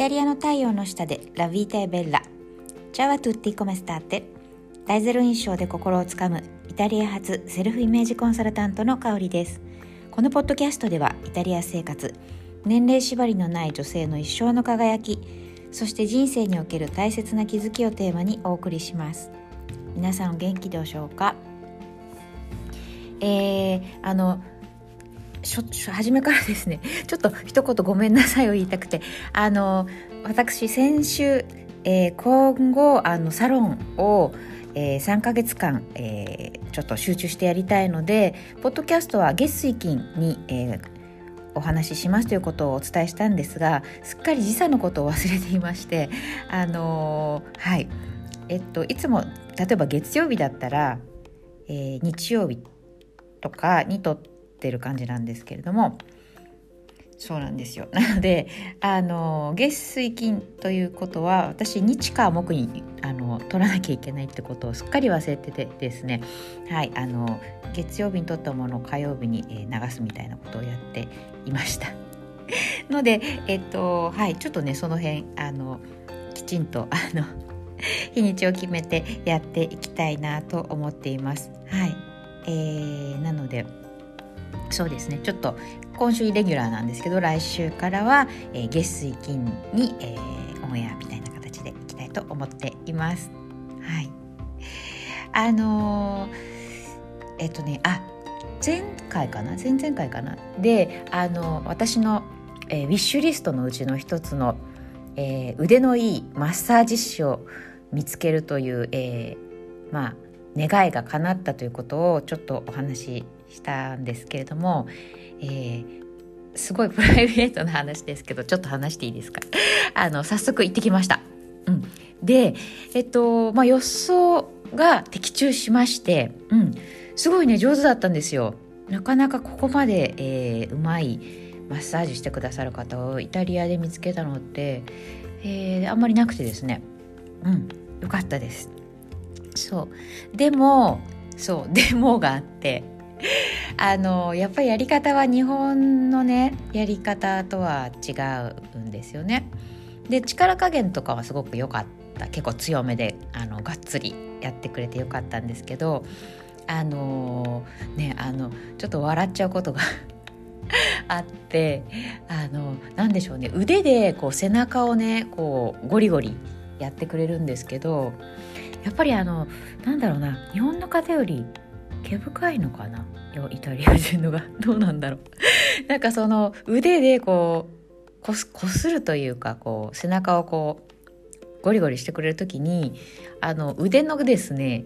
タリアの太陽の下でラビータエベッラチャワトゥッティコメスターテ。大ゼロ印象で心をつかむイタリア発セルフイメージコンサルタントの香りです。このポッドキャストではイタリア生活年齢縛りのない女性の一生の輝きそして人生における大切な気づきをテーマにお送りします。皆さんお元気でしょうか？えー、あの初めからですね ちょっと一言ごめんなさいを言いたくてあの私先週、えー、今後あのサロンを、えー、3ヶ月間、えー、ちょっと集中してやりたいのでポッドキャストは月水金に、えー、お話ししますということをお伝えしたんですがすっかり時差のことを忘れていましてあのー、はい。えっといつも例えば月曜日だったら、えー、日曜日とかにとっててる感じなんですけれども。そうなんですよ。なのであの月水金ということは私日火木にあの取らなきゃいけないってことをすっかり忘れててですね。はいあの月曜日に取ったものを火曜日に、流すみたいなことをやっていました。のでえっとはいちょっとねその辺あのきちんとあの 日にちを決めてやっていきたいなと思っています。はい、えー、なのでそうですね。ちょっと今週イレギュラーなんですけど来週からは、えー、月水金に、えー、オンエアみたいな形でいきたいと思っています。はい。あのー、えっとねあ前回かな？前々回かな？であの私の、えー、ウィッシュリストのうちの一つの、えー、腕のいいマッサージ師を見つけるという、えー、まあ願いが叶ったということをちょっとお話ししたんですけれども、えー、すごいプライベートな話ですけどちょっと話していいですか？あの早速行ってきました。うん、でえっとまあ予想が的中しまして、うん、すごいね上手だったんですよ。なかなかここまで、えー、うまいマッサージしてくださる方をイタリアで見つけたのって、えー、あんまりなくてですね。うん。よかったです。そう。でもそう。でもがあってあのやっぱりやり方は日本のねやり方とは違うんですよね。で力加減とかはすごく良かった。結構強めであのがっつりやってくれてよかったんですけどあのねあのちょっと笑っちゃうことが あってあの何でしょうね。腕でこう背中をねこうゴリゴリやってくれるんですけどやっぱりあのなんだろうな。日本の方より毛深いのかな？イタリア人のが。どうなんだろう。なんかその腕でこうこすこするというかこう背中をこうゴリゴリしてくれる時にあの腕のですね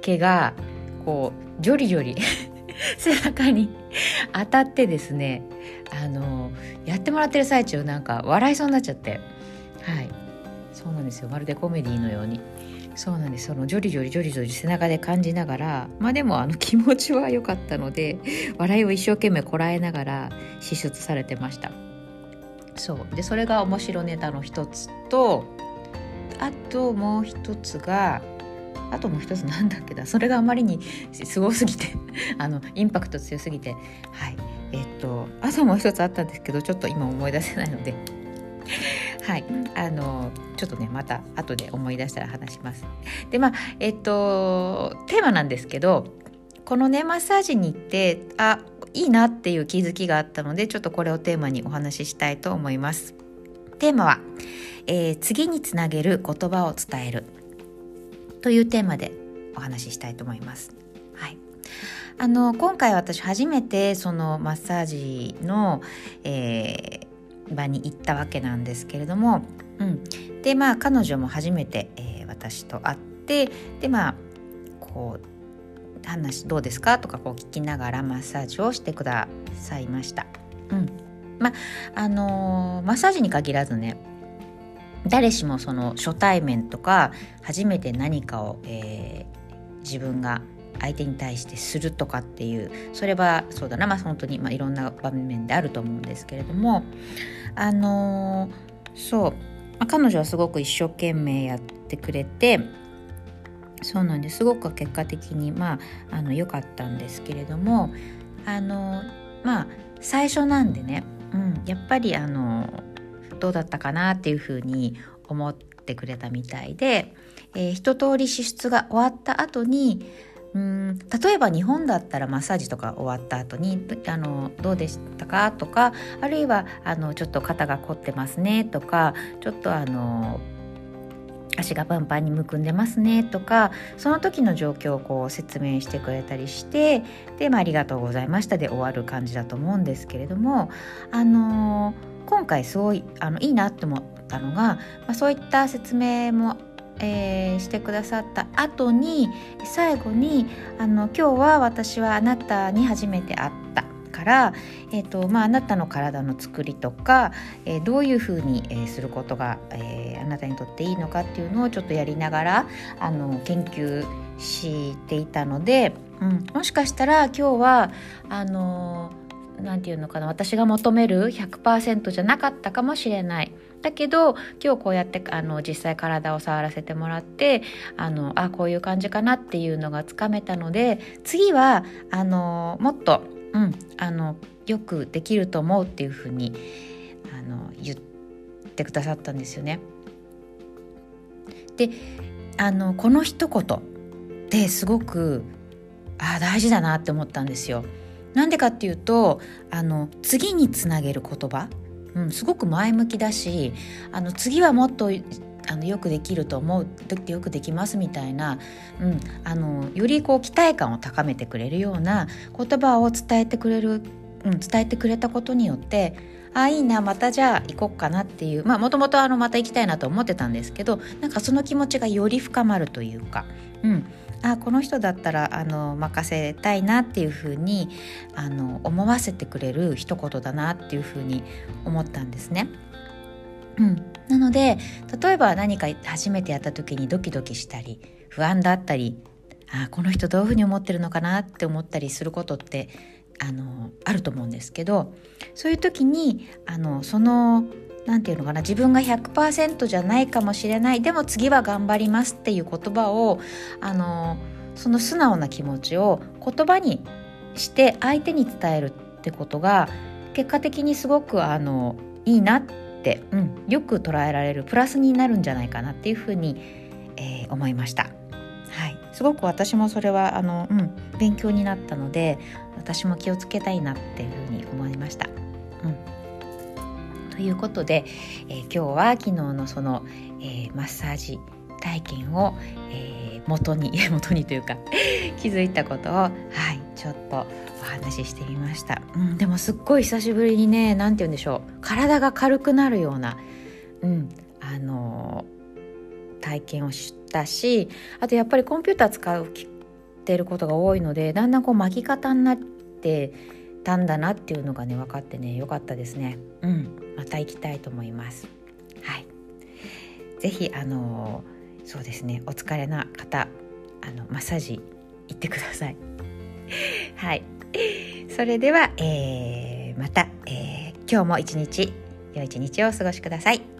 毛がこうジョリジョリ 背中に当たってですねあのやってもらってる最中なんか笑いそうになっちゃって。はい。そうなんですよ。まるでコメディのように。そうなんです。そのジョリジョリジョリジョリ背中で感じながらまあでもあの気持ちは良かったので 笑いを一生懸命こらえながら支出されてました。そう。でそれが面白ネタの一つとあともう一つがあともう一つなんだっけだそれがあまりにすごすぎて あのインパクト強すぎて。はい。えっとあともう一つあったんですけどちょっと今思い出せないので。はい。あのちょっとねまた後で思い出したら話します。でまあえっとテーマなんですけどこのねマッサージに行ってあいいなっていう気づきがあったのでちょっとこれをテーマにお話ししたいと思います。テーマは、えー、次につなげる言葉を伝えるというテーマでお話ししたいと思います。はい。あの今回私初めてそのマッサージの、え、場に行ったわけなんですけれども、うん、でまあ彼女も初めて、えー、私と会ってでまあこう話どうですか？とかこう聞きながらマッサージをしてくださいました。うん。まああのー、マッサージに限らずね誰しもその初対面とか初めて何かを、えー、自分が相手に対してするとかっていうそれはそうだな。まあ本当に、まあ、いろんな場面であると思うんですけれども。あのー、そう、まあ、彼女はすごく一生懸命やってくれてそうなんです。ごく結果的にまあ良かったんですけれども。あのまあ最初なんでね、うん、やっぱりあのどうだったかなっていうふうに思ってくれたみたいで、えー、一通り支出が終わった後にうん例えば日本だったらマッサージとか終わった後にあのどうでしたかとかあるいはあのちょっと肩が凝ってますねとかちょっとあの足がパンパンにむくんでますねとかその時の状況をこう説明してくれたりしてで、まあ、ありがとうございましたで終わる感じだと思うんですけれどもあの今回すごいあのいいなって思ったのが、まあ、そういった説明もえー、してくださった後に最後にあの「今日は私はあなたに初めて会った」から、えーとまあ、あなたの体の作りとか、えー、どういうふうに、えー、することが、えー、あなたにとっていいのかっていうのをちょっとやりながらあの研究していたので、うん、もしかしたら今日はあのなんていうのかな私が求める100%じゃなかったかもしれない。だけど今日こうやってあの実際体を触らせてもらってあのあこういう感じかなっていうのがつかめたので次はあのもっとうん、あのよくできると思うっていうふうにあの言ってくださったんですよね。であのこの一言ってすごくあ大事だなって思ったんですよ。なんでかっていうとあの次につなげる言葉、うん、すごく前向きだしあの次はもっとあのよくできると思うってよくできますみたいな、うん、あのよりこう期待感を高めてくれるような言葉を伝えてくれる、うん、伝えてくれたことによってあいいなまたじゃあ行こっかなっていうまあもともとまた行きたいなと思ってたんですけどなんかその気持ちがより深まるというか、うん、あこの人だったらあの任せたいなっていうふうにあの思わせてくれる一言だなっていうふうに思ったんですね。うん、なので例えば何か初めてやった時にドキドキしたり不安だったりあこの人どういうふうに思ってるのかなって思ったりすることってあのあると思うんですけどそういう時にあのその何て言うのかな自分が100%じゃないかもしれないでも次は頑張りますっていう言葉をあのその素直な気持ちを言葉にして相手に伝えるってことが結果的にすごくあのいいなって、うん、よく捉えられるプラスになるんじゃないかなっていうふうに、えー、思いました。はい、すごく私もそれはあの、うん、勉強になったので私も気をつけたいなっていうふうに思いました。ということで、えー、今日は昨日のその、えー、マッサージ体験を、えー、元に 元にというか気づいたことをはいちょっとお話ししてみました、うん、でもすっごい久しぶりにね何て言うんでしょう体が軽くなるような、うん、あのー、体験をしたしあとやっぱりコンピューター使ってることが多いのでだんだんこう巻き方になってたんだなっていうのがね分かってねよかったですね。うん。また行きたいと思います。はい。是非あの、そうですね。お疲れな方あのマッサージ行ってください。はい。それでは、えー、また、えー、今日も一日良い一日をお過ごしください。